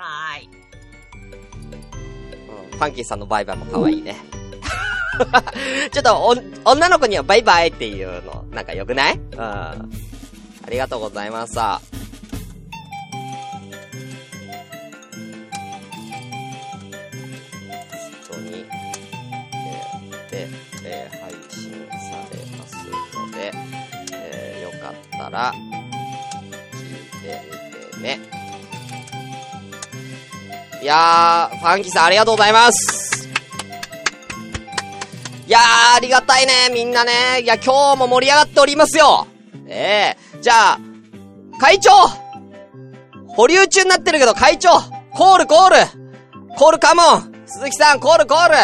はーい。うん、ファンキーさんのバイバイも可愛いね。ちょっと、お、女の子にはバイバイっていうの、なんか良くない？うん。ありがとうございます。人に、えーで、えー配信されますので、えーよかったら、聞いていやー、ファンキーさんありがとうございます。いやー、ありがたいね、みんなね。いや、今日も盛り上がっておりますよ。ええじゃあ、会長保留中になってるけど、会長コールコールコールカモン鈴木さん、コールコール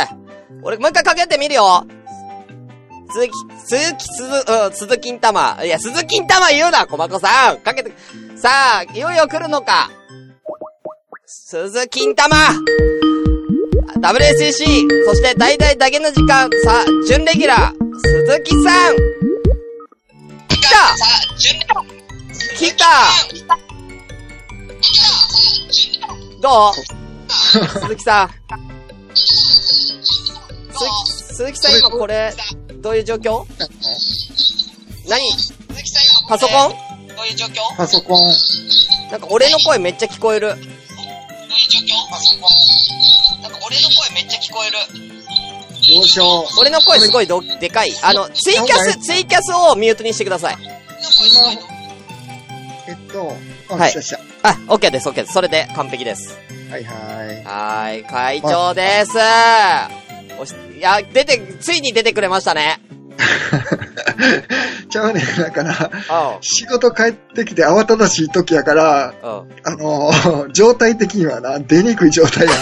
俺、もう一回かけてみるよ鈴木、鈴木、鈴、うん、鈴金玉。いや、鈴金玉言うな、小箱さんかけて、さあ、いよいよ来るのか鈴金玉 !WCC! そして、大々だけの時間、さあ、準レギュラー、鈴木さん来た来たどう？鈴木さん。鈴木、鈴木さん今これ、どういう状況？何？パソコン？どういう状況？パソコン。なんか俺の声めっちゃ聞こえる。なんか俺の声めっちゃ聞こえる。どうしよう。俺の声すごいど、でかい。あの、ツイキャス、ツイキャスをミュートにしてください。今、えっと、あ、はい来た来た。あ、OK です、OK です。それで完璧です。はいはい。はーい、会長です。おし、いや、出て、ついに出てくれましたね。ちゃうね、だから、うん。仕事帰ってきて慌ただしい時やから、うん。あのー 状態的にはな、出にくい状態や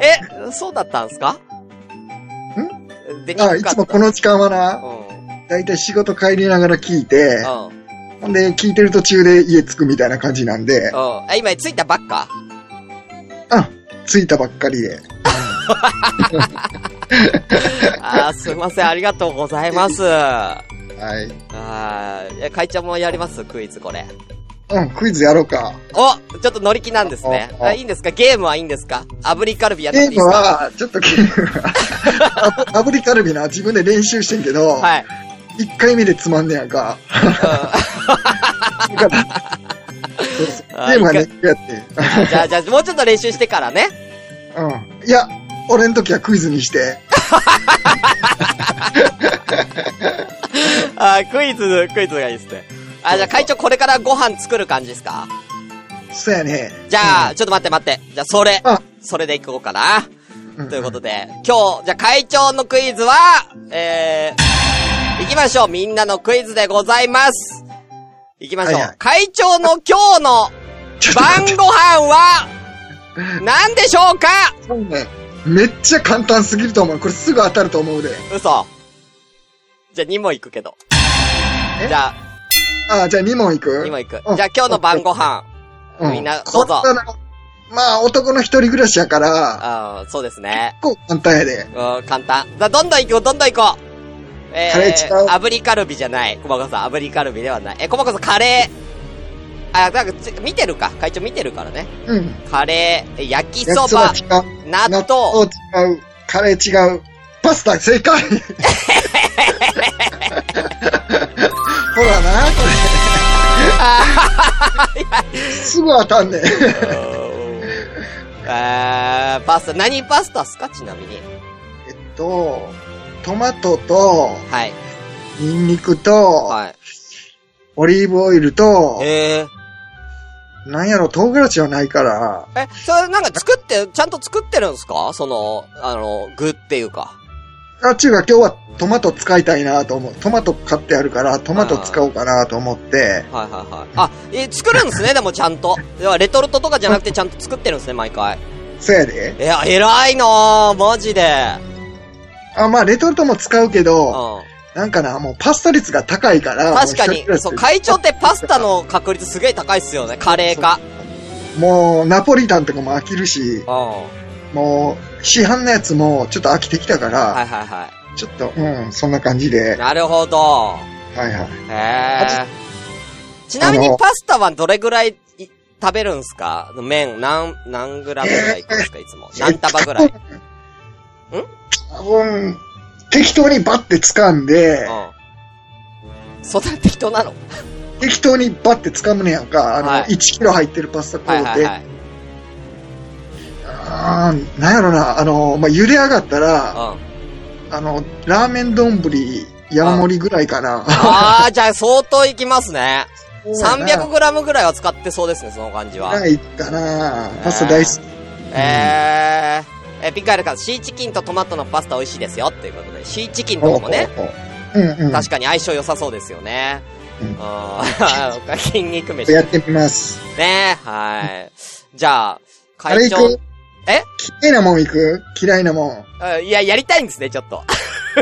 え、そうだったんすか？ん？出にくかあ、いつもこの時間はな、うん。だいたい仕事帰りながら聞いて、うん。ほんで、聞いてる途中で家着くみたいな感じなんで、うん。あ、今着いたばっか？あ、着いたばっかりで。あー、すいません、ありがとうございます。あはい。ー、え会長もやります？クイズこれ。うん、クイズやろうか。おちょっと乗り気なんですね。あああいいんですか？ゲームはいいんですか？炙りカルビやっていいですか？は、ちょっとゲームは、あ炙りカルビな、自分で練習してんけど、はい。1回目でつまんねやんか。だからそうそうあゲームはね一、やって。うんじゃあ、じゃあ、もうちょっと練習してからね。うん。いや、俺ん時はクイズにして。あークイズ、クイズがいいですね。あ、じゃあ会長これからご飯作る感じですか？そうやね。じゃあ、ちょっと待って待って。じゃあ、それあ、それでいこうかな。うんということで、今日、じゃあ会長のクイズは、えー、行きましょう。みんなのクイズでございます。行きましょう。はいはい会長の今日の晩ご飯は、何でしょうか？ね。めっちゃ簡単すぎると思う。これすぐ当たると思うで。嘘。じゃあ2問行くけど。え？じゃあ、あ、じゃあ2問いく？2問行く。うんじゃあ今日の晩ご飯。うみんなどうぞまあ、男の一人暮らしやから、あーそうですね。結構簡単やで。うん、簡単。じゃあどんどん行こう、どんどん行こう。えカレー違う？炙りカルビじゃない。細かさん、炙りカルビではない。え、細かさん、カレー。あ、なんかつ、見てるか。会長見てるからね。うん。カレー、え焼き焼そばき、そば違う。納豆。違う。カレー違う。パスタ正解 ほらな、これ。すぐ当たんねん。えー、パスタ、何パスタっすか？ちなみに。えっと、トマトと、はい。ニンニクと、はい。オリーブオイルと、えー、なんやろ、唐辛子はないから、え、それなんか作って、ちゃんと作ってるんですか？その、あの、具っていうか。あっちゅうか今日はトマト使いたいなと思う。トマト買ってあるから、トマト使おうかなと思って、はいはいはい。あ、え、作るんですね、でもちゃんと。要はレトルトとかじゃなくてちゃんと作ってるんですね、毎回。そやで。いや、偉いなぁ、マジで。あ、まあ、レトルトも使うけうど、ん。なんかな、もうパスタ率が高いから、確かにそう、会長ってパスタの確率すげえ高いっすよね、カレーか。もう、ナポリタンとかも飽きるしもう、市販のやつもちょっと飽きてきたから、いはいはちょっと、うん、そんな感じでい。、なるほど。はいはい。へえ。ちなみにパスタはどれぐらいい食べるんすか？麺、何、何グラムぐらいいくんですか？いつも。何束ぐらい？うん？多分、適当にバッて掴んで、そんな適当なの？適当にバッて掴むねやんか。あの、はい1キロ入ってるパスタ買うて。はいはいはい。あーなんやろな、あの、まあ、茹で上がったら、うん。あの、ラーメン丼山盛りぐらいかな。あー、じゃあ相当いきますね。そうやな300グラムぐらいは使ってそうですね、その感じは。ないかな。パスタ大好き。えー、え、ピカルカ、シーチキンとトマトのパスタ美味しいですよ、っていうことで、シーチキンとかもね、ほうんうん。確かに相性良さそうですよね。うんあー 筋肉飯。やってみます。ねはい。じゃあ、会長え？嫌いなもん行く？嫌いなもん。あいや、やりたいんですね、ちょっと。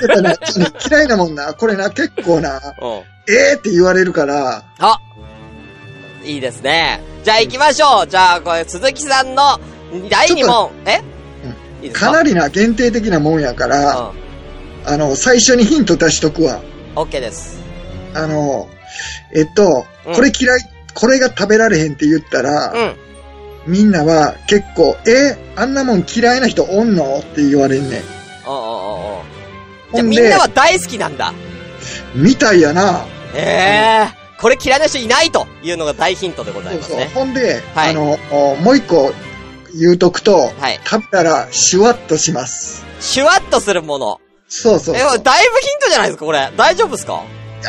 ちょっとね 嫌いなもんな。これな、結構な、うん。えーって言われるから、あいいですね。じゃあ行きましょう。じゃあ、これ、鈴木さんの第2問。え？か？かなりな限定的なもんやから、あの、最初にヒント出しとくわ。うん。OK です。あの、えっと、うんこれ嫌い、これが食べられへんって言ったら、うん。みんなは結構、えあんなもん嫌いな人おんの？って言われんねん。おうおうおあみんな、は大好きなんだ。みたいやな。ええこれ嫌いな人いないというのが大ヒントでございそうそう。ますね。ほんで、はいあの、おもう一個言うとくと、はい。食べたらシュワッとします。シュワッとするもの。え、そうそうそう。だいぶヒントじゃないですか、これ。大丈夫ですか？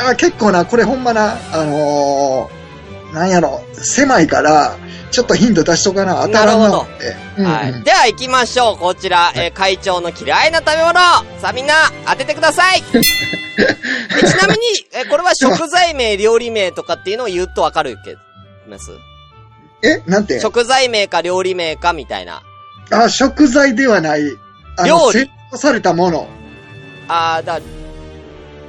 あ結構な、これほんまな、あのー、なんやろ、狭いから、ちょっとヒント出しとかな、当たらんなるほどなって。うんうんはい。では行きましょう。こちら、えー会長の嫌いな食べ物。さあみんな、当ててください。えちなみに、え、これは食材名、料理名とかっていうのを言うとわかるけます？え、なんて？食材名か料理名かみたいな。あ、食材ではない。あ理製造されたもの。あーだ、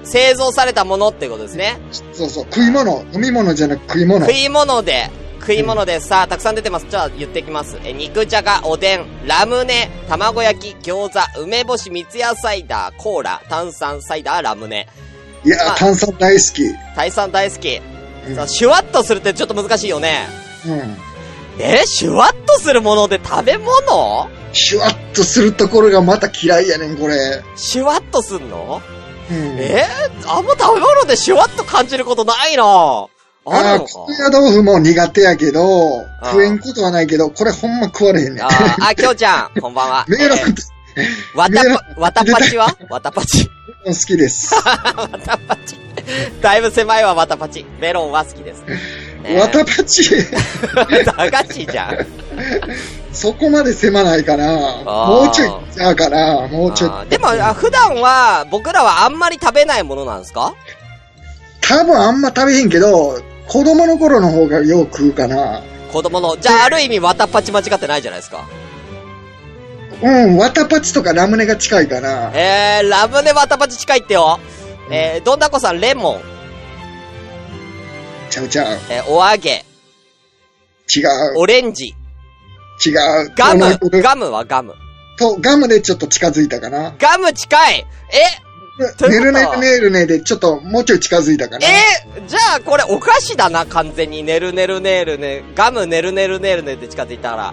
製造されたものってことですね。そうそう、食い物。飲み物じゃなく食い物食。い物で、食い物で、さあ、たくさん出てます。じゃあ、言っていきます。え、肉じゃが、おでん、ラムネ、卵焼き、餃子、梅干し、三ツ矢サイダー、コーラ、炭酸サイダー、ラムネ。いやあ、炭酸大好き。大酸大好き。うんさあ、シュワッとするってちょっと難しいよね。うん。えシュワッとするもので食べ物？シュワッとするところがまた嫌いやねん、これ。シュワッとすんの？うん。えあんま食べ物でシュワッと感じることないなああ高野豆腐も苦手やけど、食えんことはないけど、これほんま食われへんねん。あーあ、きょうちゃん、こんばんは。迷惑えーわたぱ、わたパチは？わたパチ。好きです。わたパチ。だいぶ狭いわ、わたパチ。メロンは好きです。ねわたパチ、駄菓子じゃん。そこまで狭ないかな。もうちょい、じゃあかな。もうちょい。でも、あ普段は、僕らはあんまり食べないものなんですか？多分あんま食べへんけど、子供の頃の方がよく食うかな。子供の。じゃあ、ある意味、わたパチ間違ってないじゃないですか。うん、わたパチとかラムネが近いかな。えー、ラムネわたパチ近いってよ。えー、どんだこさん、レモン。ちゃうちゃう。えー、お揚げ。違う。オレンジ。違う。ガム。ガムはガム。と、ガムでちょっと近づいたかな。ガム近いえ？ということはねるねるねるねでちょっともうちょい近づいたかな。え？じゃあ、これお菓子だな、完全に。ねるねるねるね。ガムねるねるねるねって近づいたら。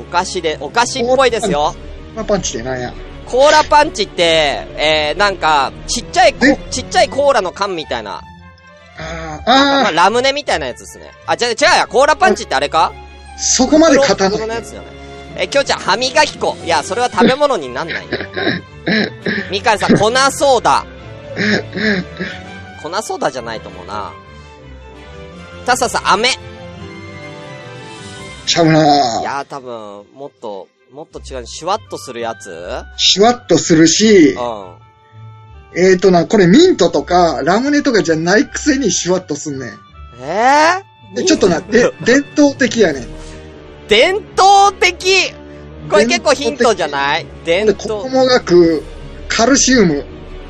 お菓子で、お菓子っぽいですよ。まあ、パンチってなんや？コーラパンチって、えー、なんか、ちっちゃいちっちゃいコーラの缶みたいな。あーまあ、ラムネみたいなやつですね。あ、違う、違うや、コーラパンチってあれか？そこまで勝たない。袋のやつじゃない。え、きょうちゃん、歯磨き粉。いや、それは食べ物になんないよ。みかんさん、粉ソーダ。粉ソーダじゃないと思うな。たささん、飴。いちゃうなやー、多分、もっと、もっと違う。シュワッとするやつうシュワッとするし、ん。えーとな、これミントとかラムネとかじゃないくせにシュワッとすんねん。えー、でちょっとな、で、伝統的やねん。伝統的？これ結構ヒントじゃない？伝で、子統。供が食うカルシウム。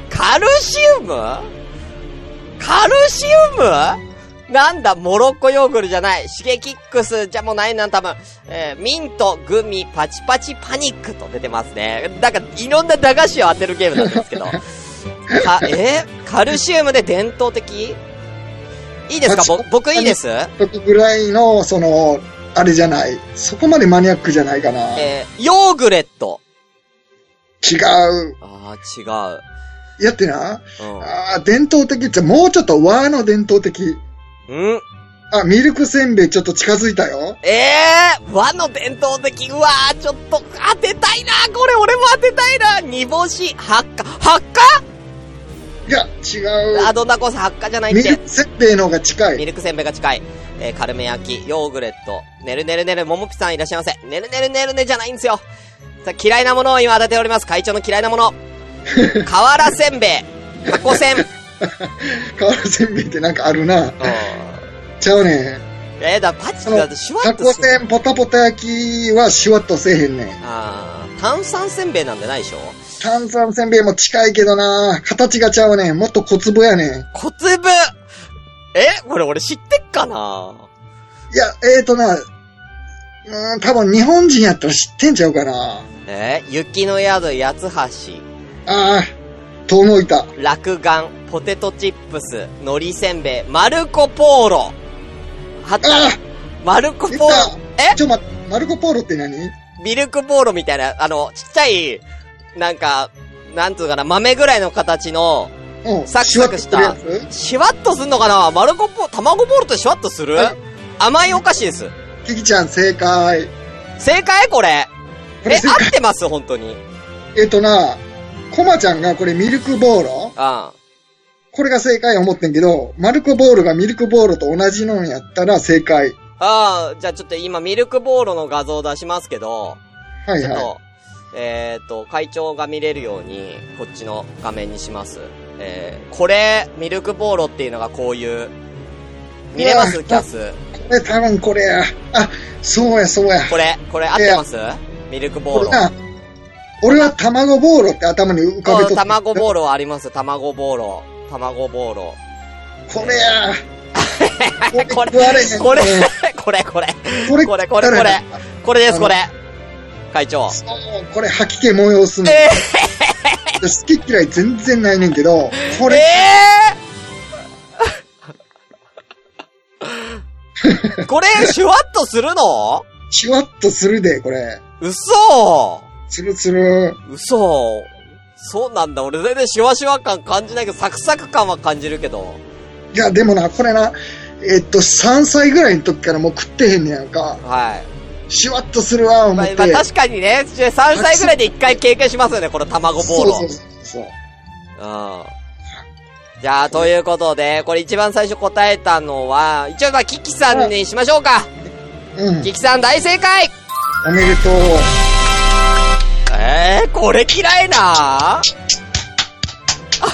カルシウム？カルシウム？なんだ、モロッコヨーグルじゃない。シゲキックスじゃもうないな、多分。えーミント、グミ、パチパチパニックと出てますね。なんか、いろんな駄菓子を当てるゲームなんですけど。か、え？ーカルシウムで伝統的？いいですか？ぼ僕いいです？時ぐらいの、その、あれじゃない。そこまでマニアックじゃないかな。えー、ヨーグレット。違う。ああ、違う。やってな。うん。ああ、伝統的ってもうちょっと和の伝統的。うんあ、ミルクせんべいちょっと近づいたよ。ええー、和の伝統的、うわー、ちょっと当てたいなこれ俺も当てたいな煮干し、発火、発いや、違火あ、う。どんなこそ発火じゃないって。ミルクせんべいの方が近い。ミルクせんべいが近い。えー、カルメ焼き、ヨーグレット、ねるねるねる、ももぴさんいらっしゃいませ。ねるねるねるねじゃないんですよ。さあ、嫌いなものを今当てております。会長の嫌いなもの。瓦せんべい、タコせん。うん。瓦せんべいってなんかあるな。ちゃうねえー、だ、パチだってシュワタッとすコせん、ポタポタ焼きはシュワッとせえへんねん。あー、炭酸せんべいなんでないでしょ？炭酸せんべいも近いけどな形がちゃうねん。もっと小粒やねん。小粒？え？これ俺知ってっかな？いや、えーとな、うーん、多分日本人やったら知ってんちゃうかなえ？ー雪の宿、八つ橋、ああ、遠のいた。落眼、ポテトチップス、海苔せんべい、マルコポーロ。はったあ。マルコポーロ？え？ちょ、ま、マルコポーロって何？ミルクポーロみたいな、あの、ちっちゃい、なんか、なんつうかな、豆ぐらいの形の、うん。サクサクしたシュワッとすんのかな？マルコポ、卵ボールとシュワッとする？はい甘いお菓子です。つキキちゃん正解。正解？これ。え、これ正解。合ってます？本当に。えっとな、コマちゃんがこれミルクボーロ？あこれが正解思ってんけど、マルコボールがミルクボールと同じのやったら正解。ああ、じゃあちょっと今ミルクボーロの画像出しますけど、はいはちょっと、えっ、と、会長が見れるように、こっちの画面にします。えー、これ、ミルクボーロっていうのがこういう、見れます？キャス？い。これ多分これや。あ、そうやそうや。これ、これ合ってます？ミルクボーロ。俺は卵ボーロって頭に浮かべとうんった。卵ボーロはあります。卵ボーロ。卵ボーロ。これや。これ、食われこれうん、これ、これ。これ、これ、これ、これ。これです、これ。会長。そう、これ吐き気催すの。え好き嫌い全然ないねんけど、こー、れ、えー、これ、シュワッとするの？シュワッとするで、これ。嘘つるつる。嘘そうなんだ。俺全然シュワシュワ感感じないけど、サクサク感は感じるけど。いや、でもな、これな、えっと、3歳ぐらいの時からもう食ってへんねやんか。はい。シュワッとするわ、思まあ、って。まあ確かにね、3歳ぐらいで一回経験しますよね、この卵ボーロ。そうそうそう。うん。じゃあ、ということで、これ一番最初答えたのは、一応まあ、キキさんにしましょうか。うん。キキさん大正解おめでとう。えー、これ嫌いな？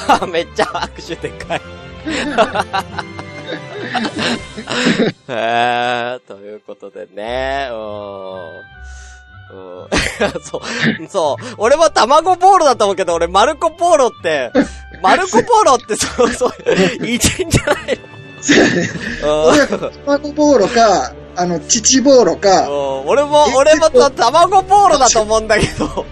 あ、めっちゃ拍手でかい。えー、ということでね、うーん。うん そう、そう。俺も卵ボーロだと思うけど、俺マルコポーロって、マルコポーロってそうそう、いいんじゃないの？卵ボーロか、あの、乳ボーロか、うん俺も、俺もと卵ボーロだと思うんだけど。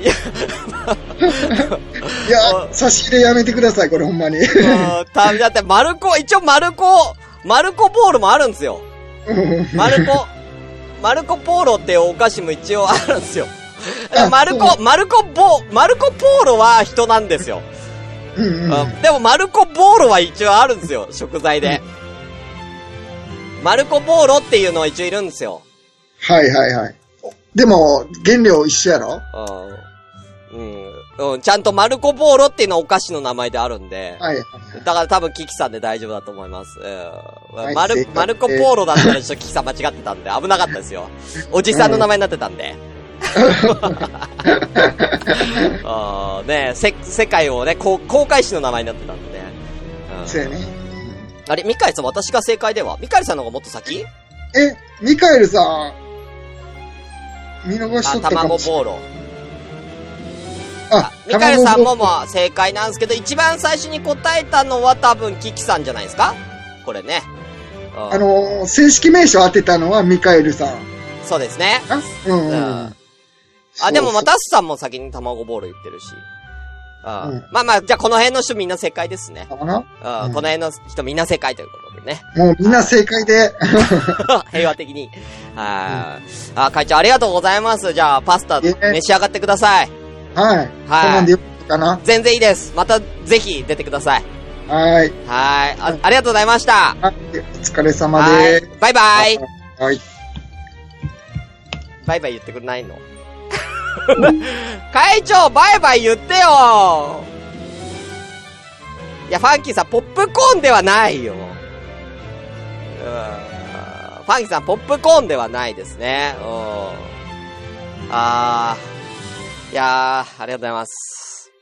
いや、いや、差し入れやめてください、これほんまに。うんただって、マルコ、一応マルコ、マルコボールもあるんですよ。うんマルコ、マルコポーロっていうお菓子も一応あるんですよ。あマルコ、マルコボ、マルコポーロは人なんですよ。うんうん。うんでもマルコボーロは一応あるんですよ、食材で。マルコボーロっていうのは一応いるんですよ。はいはいはい。でも、原料一緒やろ？うん。うん。うん。ちゃんとマルコボーロっていうのはお菓子の名前であるんで。はい。だから多分キキさんで大丈夫だと思います。うん。はいマルマルコポーロだったらちょっとキキさん間違ってたんで危なかったですよ。おじさんの名前になってたんで。あーねせ、世界をね、こう航海士の名前になってたんでね。うんそうやね。あれ、ミカエルさん私が正解では？ミカエルさんの方がもっと先？え、ミカエルさん、見逃しあ、とったか卵もしれボーロ。ああ、ミカエルさんもまあ正解なんですけど、一番最初に答えたのは多分キキさんじゃないですか？これね。うんあのー、正式名称当てたのはミカエルさん。そうですね。あうんううんん。あ、でもまた、たすさんも先に卵ボール言ってるし。あうんまあまあ、じゃあこの辺の人みんな正解ですね。うんこの辺の人みんな正解ということでね。もうみんな正解で。平和的に。はい。あ、会長ありがとうございます。じゃあ、パスタえ召し上がってください。はい。はい全然いいです。また、ぜひ出てください。はい。はい。あありがとうございました。はい。お疲れ様はいで。バイバイ。はい。バイバイ言ってくれないの？会長、バイバイ言ってよいや、ファンキーさん、ポップコーンではないよ。うんファンキーさん、ポップコーンではないですね。うん。あー。いやー、ありがとうございます。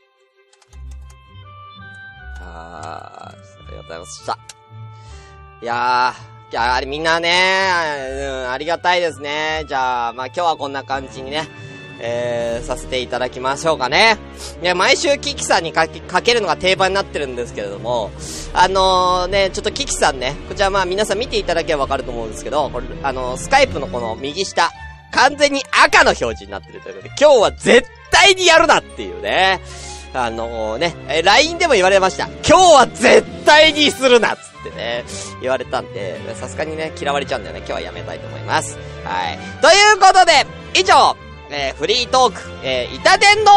あー、ありがとうございました。いやー、いや、あみんなね、うん、ありがたいですね。じゃあ、まあ今日はこんな感じにね、えー、させていただきましょうかね。いや、毎週キキさんにかけ、かけるのが定番になってるんですけれども、あのー、ね、ちょっとキキさんね、こちらまあ皆さん見ていただければわかると思うんですけど、これ、あのー、スカイプのこの右下、完全に赤の表示になってるということで、今日は絶対にやるなっていうね。あのーね、え、LINE でも言われました。今日は絶対にするなっつってね、言われたんで、さすがにね、嫌われちゃうんだよね。今日はやめたいと思います。はい。ということで、以上、えーフリートーク、えー、板伝の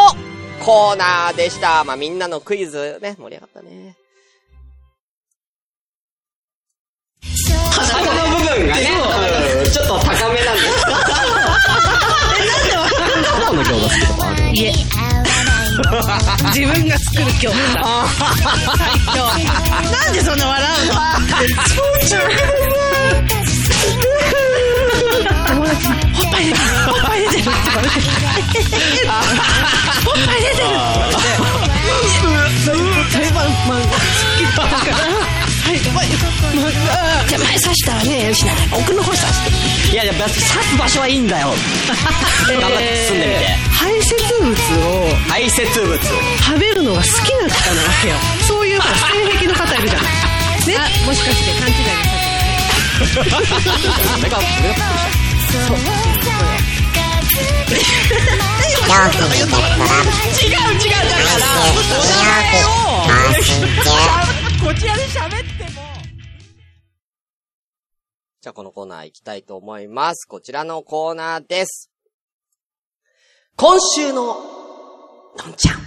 コーナーでした。まあ、みんなのクイズね、盛り上がったね。鼻の部分がね、うんちょっと高めなんです。どこの餃子好きとかあるいえ。自分が作る今日。なんでそんな笑うの？友達に、ほっぱい出てる、ほっぱい出てるって言われて。ほっぱい出てるって言われて。台湾漫画好きだから。はい、じゃあ前刺したらね、よしな、奥の方刺して。いやいや、刺す場所はいいんだよ。頑張って進んでみて。排泄物を排泄物。食べるのが好きな方なわけよ。そういう性癖の方いるじゃない。ね、もしかして勘違い なさって目が、目が恐怖にベッドラブ違う違う、だから、こちらで喋っても。じゃあこのコーナー行きたいと思います。こちらのコーナーです。今週の、のんちゃん。は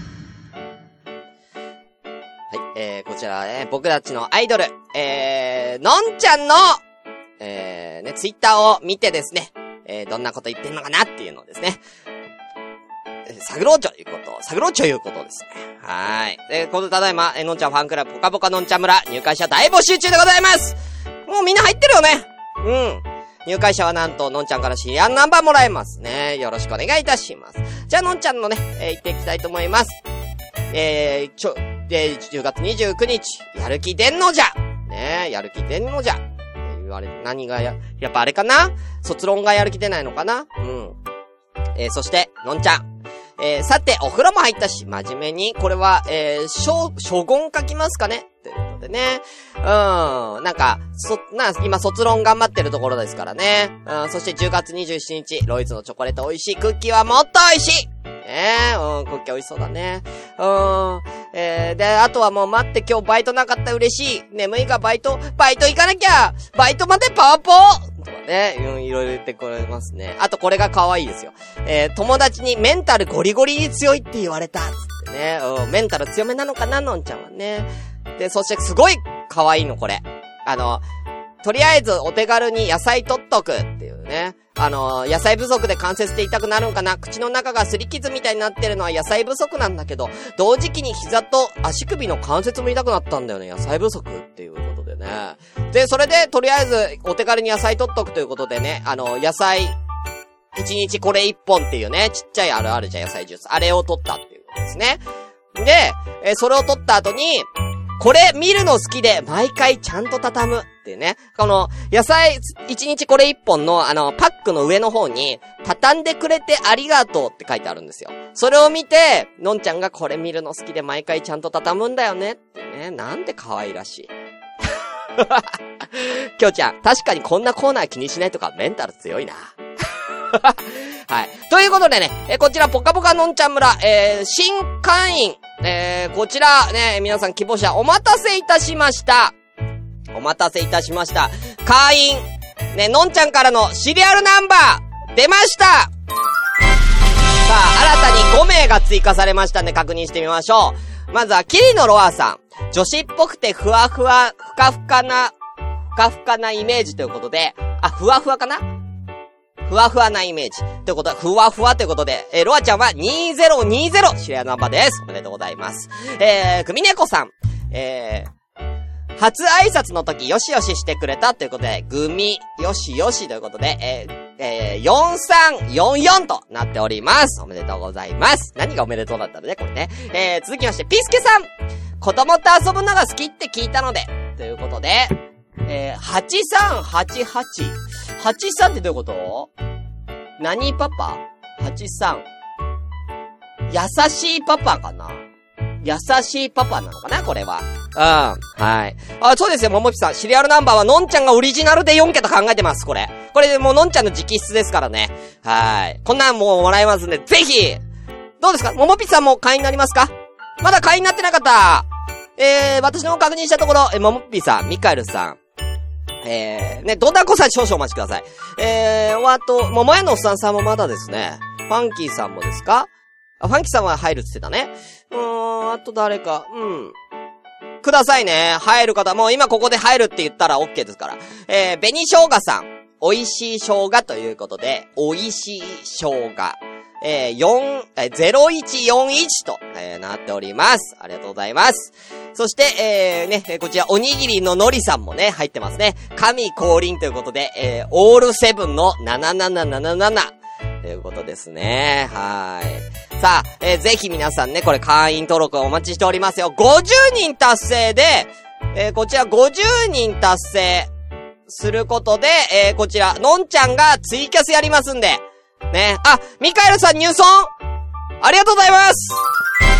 い、えー、こちらね、僕たちのアイドル、えー、のんちゃんの、えー、ね、ツイッターを見てですね、えー、どんなこと言ってんのかなっていうのをですね、探ろうということ、探ろうということですね。はーい。で、このただいま、えのんちゃんファンクラブ、ぽかぽかのんちゃん村、入会者大募集中でございますもうみんな入ってるよねうん。入会者はなんと、のんちゃんからシリアルナンバーもらえますね。よろしくお願いいたします。じゃあ、のんちゃんのね、えー行っていきたいと思います。えー、ちょ、で、10月29日、やる気出んのじゃねやる気出んのじゃ言われる、何がや、やっぱあれかな？卒論がやる気出ないのかな？うん。えー、そして、のんちゃん。えー、さて、お風呂も入ったし、真面目に、これは、えー、書、書言書きますかね？ということでね。うん。なんか、そ、な、今卒論頑張ってるところですからね。うん。そして10月27日、ロイズのチョコレート美味しい。クッキーはもっと美味しいねえ、うん、クッキー美味しそうだね。うん。えー、で、あとはもう待って今日バイトなかった嬉しい。眠いがバイト、バイト行かなきゃバイトまでパワポーとかね、うん、いろいろ言ってくれますね。あとこれが可愛いですよ。えー、友達にメンタルゴリゴリに強いって言われた。つってね。うん、メンタル強めなのかな、のんちゃんはね。で、そしてすごい可愛いの、これ。あの、とりあえずお手軽に野菜取っとくっていうね。あの、野菜不足で関節って痛くなるんかな口の中が擦り傷みたいになってるのは野菜不足なんだけど、同時期に膝と足首の関節も痛くなったんだよね。野菜不足っていうことでね。で、それで、とりあえず、お手軽に野菜取っとくということでね、あの、野菜、一日これ一本っていうね、ちっちゃいあるあるじゃん、野菜ジュース。あれを取ったっていうことですね。で、えそれを取った後に、これ見るの好きで、毎回ちゃんと畳むっていうね。この、野菜、一日これ一本の、あの、パックの上の方に、畳んでくれてありがとうって書いてあるんですよ。それを見て、のんちゃんがこれ見るの好きで毎回ちゃんと畳むんだよねってね。なんて可愛らしい。きょうちゃん、確かにこんなコーナー気にしないとかメンタル強いな。はい。ということでね、えこちら、ぽかぽかのんちゃん村、えー、新会員、えー、こちら、ね、皆さん希望者お待たせいたしました。お待たせいたしました。会員、ね、のんちゃんからのシリアルナンバー、出ましたさあ、新たに5名が追加されましたんで確認してみましょう。まずは、キリノロアさん。女子っぽくてふわふわ、ふかふかな、ふかふかなイメージということで、あ、ふわふわかな？ふわふわなイメージ。ということは、ふわふわということで、えーロアちゃんは2020シリアルナンバーです。おめでとうございます。えー、クミネコさん。えー、初挨拶の時、よしよししてくれたということで、グミ、よしよしということで、えー、えー、4344となっております。おめでとうございます。何がおめでとうだったのね、これね。えー、続きまして、ピスケさん子供と遊ぶのが好きって聞いたので、ということで、えー、8388。83ってどういうこと？何パパ ?83。優しいパパかな？優しいパパなのかな？これは。うん。はい。あ、そうですよ、ももぴさん。シリアルナンバーはのんちゃんがオリジナルで4桁考えてます、これ。これもうのんちゃんの直筆ですからね。はい。こんなんもうもらえますんで、ぜひどうですか？ももぴさんも会員になりますか？まだ会員になってなかった。えー、私の確認したところ、え、ももぴさん、ミカエルさん、えー、ね、どんだこさん少々お待ちください。えー、あと、桃屋のおっさんさんもまだですね。ファンキーさんもですか？あ、ファンキーさんは入るって言ってたね。うーん、あと誰か、うん。くださいね。入る方、もう今ここで入るって言ったら OK ですから。えー、紅生姜さん。美味しい生姜ということで、美味しい生姜。えー、4、えー、0141と、えー、なっております。ありがとうございます。そして、えー、ね、こちら、おにぎりののりさんもね、入ってますね。神降臨ということで、えー、オールセブンの7777。ということですね。はい。さあ、えーぜひ皆さんね、これ会員登録お待ちしておりますよ。50人達成で、えーこちら50人達成することで、えーこちら、のんちゃんがツイキャスやりますんで、ね。あ、ミカエルさん入村ありがとうございます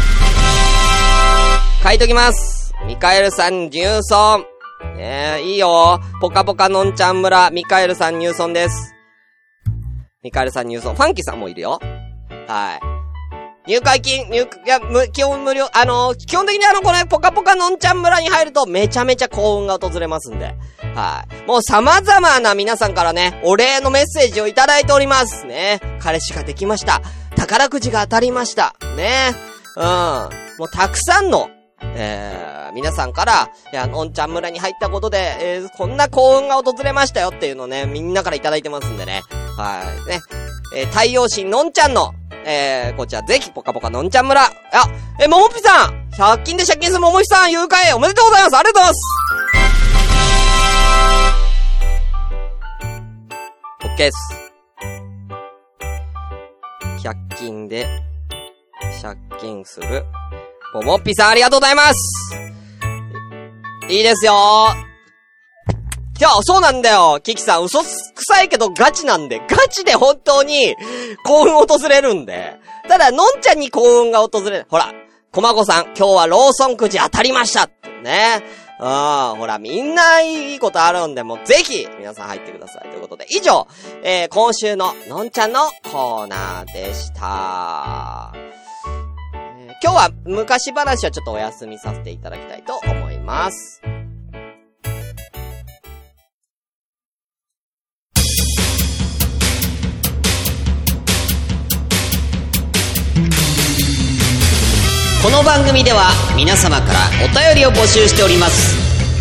書いときます。ミカエルさん入村。ねええ、いいよ。ポカポカのんちゃん村、ミカエルさん入村です。ミカエルさん入村。ファンキーさんもいるよ。はい。入会金、入、いや、む、基本無料、あのー基本的にあの、これ、ポカポカのんちゃん村に入ると、めちゃめちゃ幸運が訪れますんで。はい。もう様々な皆さんからね、お礼のメッセージをいただいております。ね。彼氏ができました。宝くじが当たりました。ね。うん。もうたくさんの、えー、皆さんから、いや、のんちゃん村に入ったことで、えー、こんな幸運が訪れましたよっていうのをね、みんなからいただいてますんでね。はい。ね。えー、太陽神のんちゃんの、えー、こちらぜひポカポカのんちゃん村。あ、えー、ももぴさん !100 均で借金するももぴさん誘拐おめでとうございますありがとうございますオッケーです。100均で借金する。もっぴさんありがとうございますいいですよいや、そうなんだよ。キキさん、嘘くさいけどガチなんで、ガチで本当に幸運訪れるんで。ただ、のんちゃんに幸運が訪れる。ほら、こまごさん、今日はローソンくじ当たりましたってね。うん、ほら、みんないいことあるんで、もうぜひ、皆さん入ってください。ということで、以上、えー、今週ののんちゃんのコーナーでした。今日は昔話はちょっとお休みさせていただきたいと思います。この番組では皆様からお便りを募集しております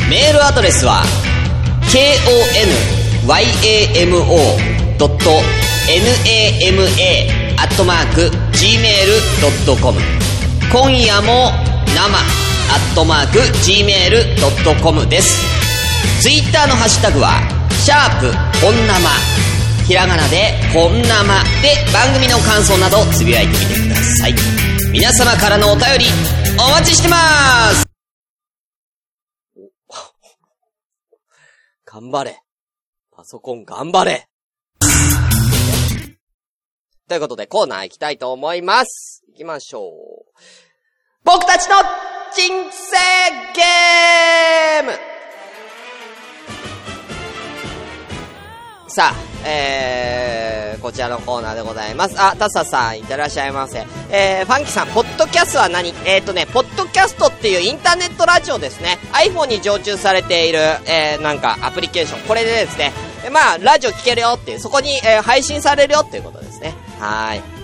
メールアドレスは konyamo.nama アットマーク gmail.com 今夜も生アットマーク gmail.com ですツイッターのハッシュタグはシャープ本生ひらがなで本生で番組の感想などつぶやいてみてください皆様からのお便りお待ちしてます頑張れ。パソコン頑張れ。ということでコーナー行きたいと思います。行きましょう。僕たちの人生ゲームさあ、えー、こちらのコーナーでございます。あ、タサさん、いってらっしゃいませ。えー、ファンキさん、ポッドキャストは何？えっ、ー、とね、ポッドキャストっていうインターネットラジオですね。iPhone に常駐されている、えー、なんか、アプリケーション。これでですね、まあ、ラジオ聞けるよっていう、そこに、えー、配信されるよっていうことです。はい。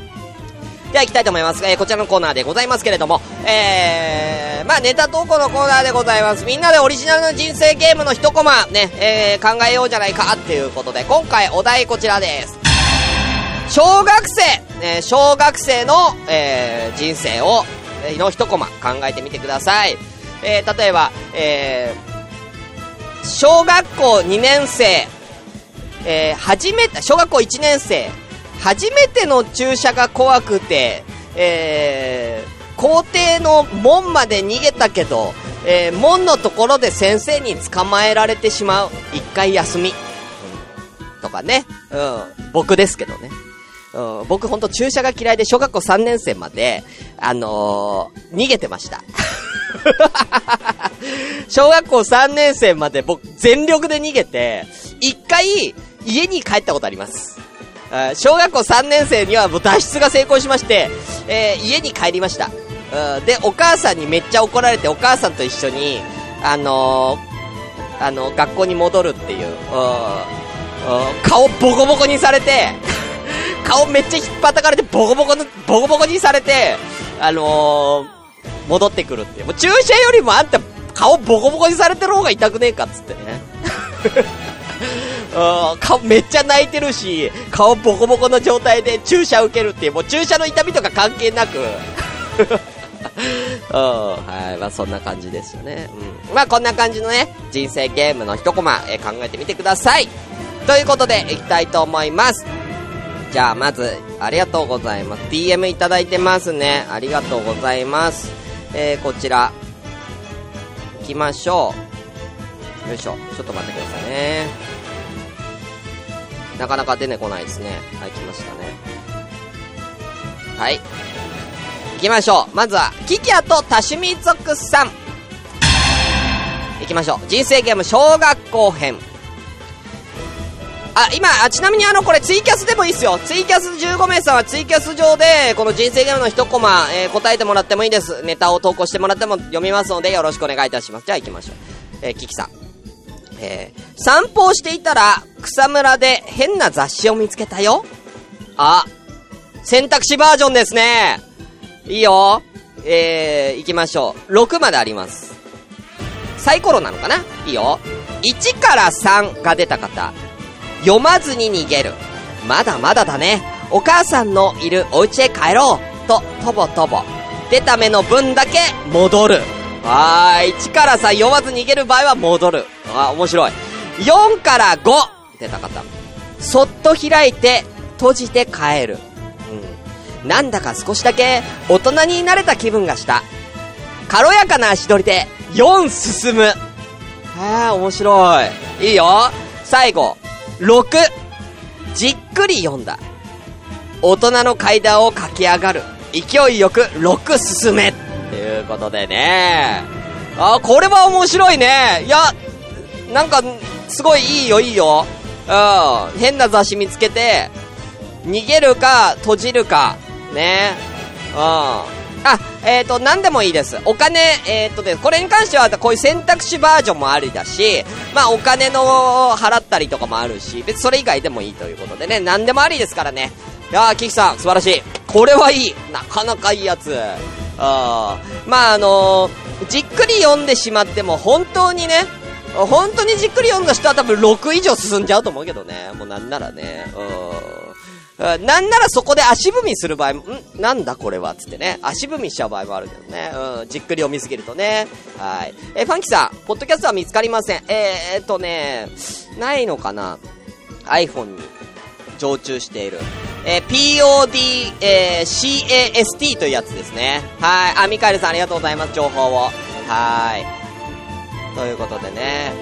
では行きたいと思います。えー、こちらのコーナーでございますけれども、えー、まあネタ投稿のコーナーでございます。みんなでオリジナルの人生ゲームの一コマ、ね、えー、考えようじゃないかっていうことで、今回お題こちらです。小学生、えー、小学生の、えー、人生を、え、の一コマ考えてみてください。えー、例えば、えー、小学校2年生、えー、初めて、小学校1年生、初めての注射が怖くて、えー、校庭の門まで逃げたけど、えー、門のところで先生に捕まえられてしまう。一回休み。とかね。うん。僕ですけどね。うん、僕ほんと注射が嫌いで小学校3年生まで、あのー、逃げてました。小学校3年生まで僕全力で逃げて、一回家に帰ったことあります。小学校3年生にはもう脱出が成功しまして、えー、家に帰りました。で、お母さんにめっちゃ怒られて、お母さんと一緒に、あのー、あの、学校に戻るっていう、顔ボコボコにされて、顔めっちゃ引っ叩かれて、ボコボコの、ボコボコにされて、あのー、戻ってくるっていう。もう注射よりもあんた、顔ボコボコにされてる方が痛くねえかっつってね。顔めっちゃ泣いてるし、顔ボコボコの状態で注射受けるっていう、もう注射の痛みとか関係なく うん、はい。まあそんな感じですよね。うん。まあこんな感じのね、人生ゲームの一コマ、えー、考えてみてください。ということで、いきたいと思います。じゃあまず、ありがとうございます。DM いただいてますね。ありがとうございます。えー、こちら、行きましょう。よいしょ。ちょっと待ってくださいね。なかなか出てこないですね。はい、来ましたね。はい。行きましょう。まずは、キキアと多趣味族さん。行きましょう。人生ゲーム小学校編。あ、今、あ、ちなみにあの、これツイキャスでもいいっすよ。ツイキャス15名さんはツイキャス上で、この人生ゲームの一コマ、えー、答えてもらってもいいです。ネタを投稿してもらっても読みますので、よろしくお願いいたします。じゃあ行きましょう。えー、キキさん。えー、散歩をしていたら、草むらで変な雑誌を見つけたよ。あ、選択肢バージョンですね。いいよ。えー、行きましょう。6まであります。サイコロなのかな？いいよ。1から3が出た方。読まずに逃げる。まだまだだね。お母さんのいるお家へ帰ろう。と、とぼとぼ。出た目の分だけ戻る。はい。1から3読まず逃げる場合は戻る。あ、面白い。4から5出た方。そっと開いて、閉じて帰る。うん。なんだか少しだけ大人になれた気分がした。軽やかな足取りで4進む。へえ、面白い。いいよ。最後、6。じっくり読んだ。大人の階段を駆け上がる。勢いよく6進め。ということでね。あ、これは面白いね。いや、なんか、すごいいいよ、いいよ。うん。変な雑誌見つけて、逃げるか、閉じるか、ね。うん。あ、えっ、ー、と、何でもいいです。お金、えっ、ー、とで、これに関しては、こういう選択肢バージョンもありだし、まあ、お金の払ったりとかもあるし、別にそれ以外でもいいということでね、何でもありですからね。いやー、キキさん、素晴らしい。これはいい。なかなかいいやつ。あまあ、あのー、じっくり読んでしまっても、本当にね、本当にじっくり読んだ人は多分6以上進んじゃうと思うけどね。もうなんならね。うん。なんならそこで足踏みする場合も、ん？なんだこれはつってね。足踏みしちゃう場合もあるけどね。うん。じっくり読みすぎるとね。はい。えファンキさん、ポッドキャストは見つかりません。えー、っとね、ないのかな ?iPhone に常駐している。えー、POD、えー、CAST というやつですね。はい。あ、ミカエルさんありがとうございます。情報を。はい。ということでね。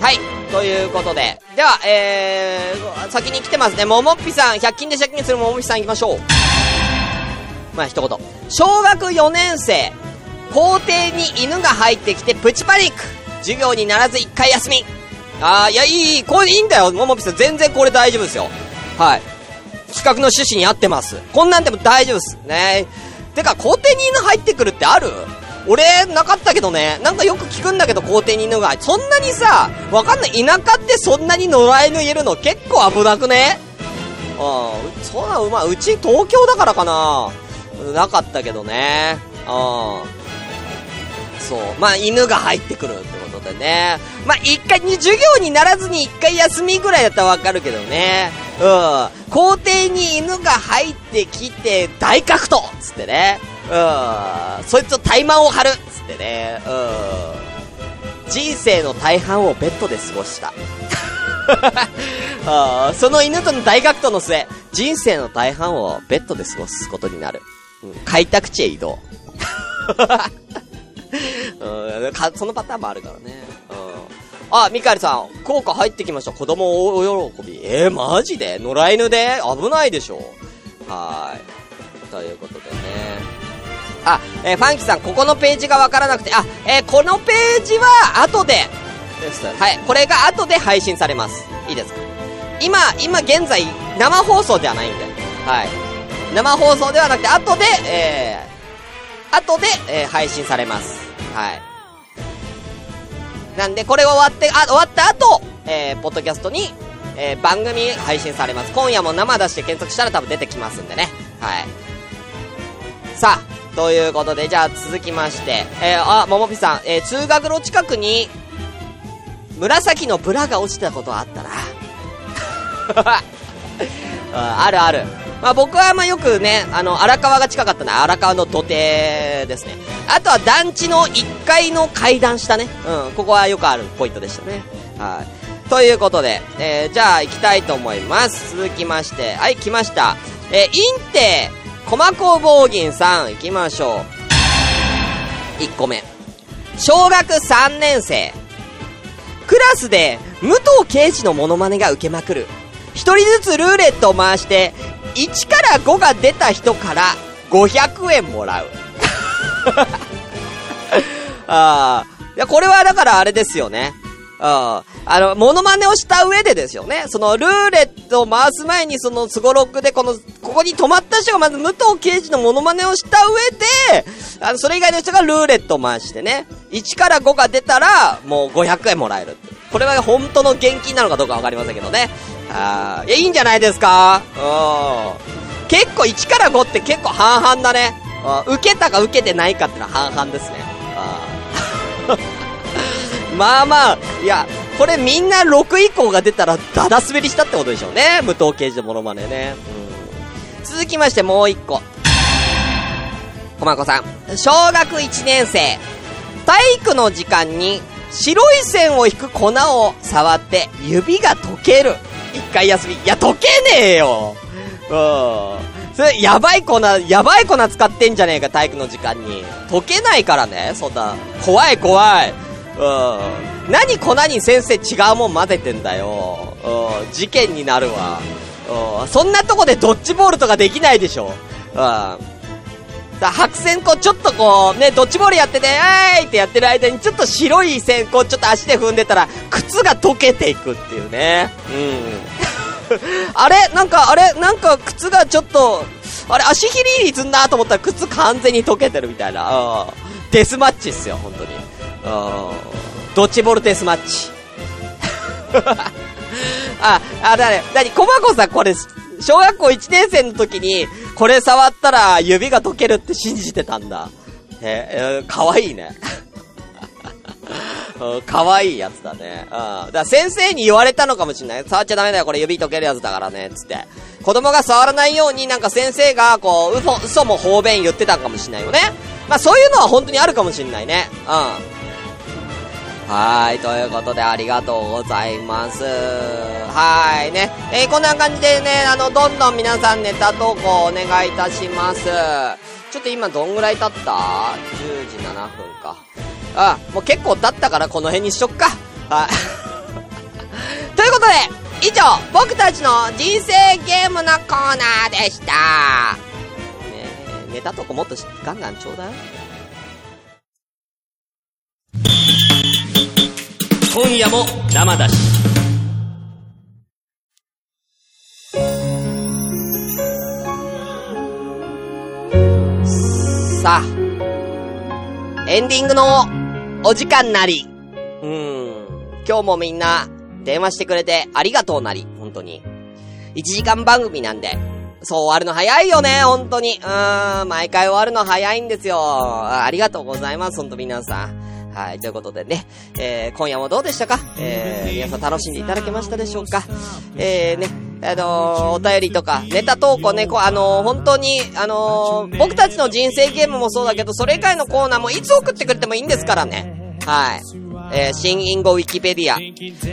はい。ということで。では、えー、先に来てますね。ももっぴさん、100均で借金するももっぴさん行きましょう。まあ、一言。小学4年生、校庭に犬が入ってきてプチパニック。授業にならず1回休み。ああ、いや、いい、これいいんだよ、ももぴさん。全然これ大丈夫ですよ。はい。企画の趣旨に合ってます。こんなんでも大丈夫です。ねてか、校庭に犬入ってくるってある？俺、なかったけどね。なんかよく聞くんだけど、校庭に犬が。そんなにさ、わかんない。田舎ってそんなに野良犬いるの？結構危なくね？うん。そうなの、まあ、うち東京だからかな。なかったけどね。うん。そう。まあ、犬が入ってくるってことね。まあ、一回に、授業にならずに一回休みぐらいだったらわかるけどね。うん。校庭に犬が入ってきて、大格闘つってね。うん。そいつと怠慢を張るつってね。うん。人生の大半をベッドで過ごした。あその犬との大格闘の末、人生の大半をベッドで過ごすことになる。うん、開拓地へ移動。うん、そのパターンもあるからね。うん。あ、ミカエルさん、効果入ってきました。子供お喜び。えー、マジで？野良犬で？危ないでしょ。はーい。ということでね。あ、えー、ファンキーさん、ここのページがわからなくて、あ、えー、このページは後で、です。はい。これが後で配信されます。いいですか？今、今現在、生放送ではないんで。はい。生放送ではなくて、後で、えー、後で、えー、配信されます。はい。なんで、これ終わって、あ、終わった後、えー、ポッドキャストに、えー、番組配信されます。今夜も生出して検索したら多分出てきますんでね。はい。さあ、ということで、じゃあ続きまして、えー、あ、ももぴさん、えー、通学路近くに、紫のブラが落ちたことあったな。あるある。まあ僕はまあよくね、あの、荒川が近かったな。荒川の土手ですね。あとは団地の1階の階段下ね。うん、ここはよくあるポイントでしたね。はい。ということで、えー、じゃあ行きたいと思います。続きまして、はい、来ました。えー、インテ、駒子棒銀さん、行きましょう。1個目。小学3年生。クラスで武藤刑事のモノマネが受けまくる。一人ずつルーレットを回して、1から5が出た人から500円もらう。ああ。いや、これはだからあれですよね。ああの、モノマネをした上でですよね。その、ルーレットを回す前に、その、スゴロックで、この、ここに止まった人がまず武藤刑事のモノマネをした上で、あの、それ以外の人がルーレットを回してね。1から5が出たら、もう500円もらえる。これは本当の現金なのかどうかわかりませんけどね。あいや、いいんじゃないですか？うん。結構1から5って結構半々だね。受けたか受けてないかってのは半々ですね。まあまあ、いや、これみんな6以降が出たらダダ滑りしたってことでしょうね。無糖刑事のモノマネね。続きましてもう1個。こまこさん。小学1年生。体育の時間に白い線を引く粉を触って指が溶ける。一回休み。いや、溶けねえよ。うん。それ、やばい粉、やばい粉使ってんじゃねえか、体育の時間に。溶けないからね、そんな。怖い怖い。うん。何粉に先生違うもん混ぜてんだよ。うん。事件になるわ。うん。そんなとこでドッジボールとかできないでしょ。うん。だ白線こう、ちょっとこう、ね、ドッジボールやってて、えーいってやってる間に、ちょっと白い線、こう、ちょっと足で踏んでたら、靴が溶けていくっていうね。うん。あれなんか、あれなんか、靴がちょっと、あれ、足ひりりずんなと思ったら、靴完全に溶けてるみたいな。デスマッチっすよ、本当に。ドッジボールデスマッチ。あ、あ、だね、なに、コマコさんこれ、小学校1年生の時に、これ触ったら指が溶けるって信じてたんだ。え、えー、かわいいね。かわいいやつだね。うん。だから先生に言われたのかもしんない。触っちゃダメだよ、これ指溶けるやつだからね、つって。子供が触らないようになんか先生が、こう、嘘、嘘も方便言ってたかもしんないよね。まあそういうのは本当にあるかもしんないね。うん。はーい、ということでありがとうございます。はーい、ね。えー、こんな感じでね、あの、どんどん皆さんネタ投稿お願いいたします。ちょっと今どんぐらい経った ?10 時7分か。あ、もう結構経ったからこの辺にしとくか。はい。ということで、以上、僕たちの人生ゲームのコーナーでした。ねネタとこもっとガンガンちょうだい。今夜も生だし。さあ、エンディングのお時間なり。うーん、今日もみんな電話してくれてありがとうなり、本当に。1時間番組なんで、そう終わるの早いよね、本当に。うーん、毎回終わるの早いんですよ。ありがとうございます、本当皆さん。はい、ということでね、えー、今夜もどうでしたか？えー、皆さん楽しんでいただけましたでしょうか？えー、ね、あのー、お便りとか、ネタ投稿ね、こあの、本当に、あの、僕たちの人生ゲームもそうだけど、それ以外のコーナーもいつ送ってくれてもいいんですからね。はい。えー、新インゴウィキペディア、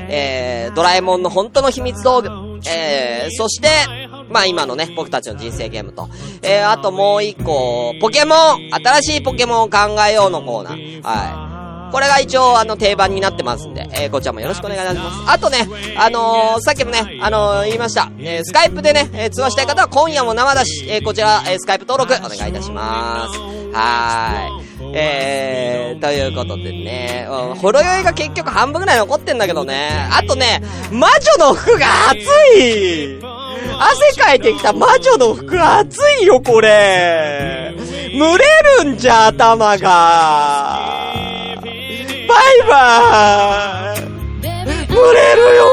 えー、ドラえもんの本当の秘密道具、えー、そして、まあ今のね、僕たちの人生ゲームと、えー、あともう一個、ポケモン新しいポケモンを考えようのコーナー。はい。これが一応、あの、定番になってますんで、えー、こちらもよろしくお願いいたします。あとね、あのー、さっきもね、あのー、言いました。えー、スカイプでね、えー、通話したい方は今夜も生だし、えー、こちら、えー、スカイプ登録お願いいたします。はーい。えー、ということでね、うん、ほろ酔いが結局半分ぐらい残ってんだけどね。あとね、魔女の服が熱い汗かいてきた魔女の服熱いよ、これ蒸れるんじゃ、頭がバイバーイ。蒸れるよ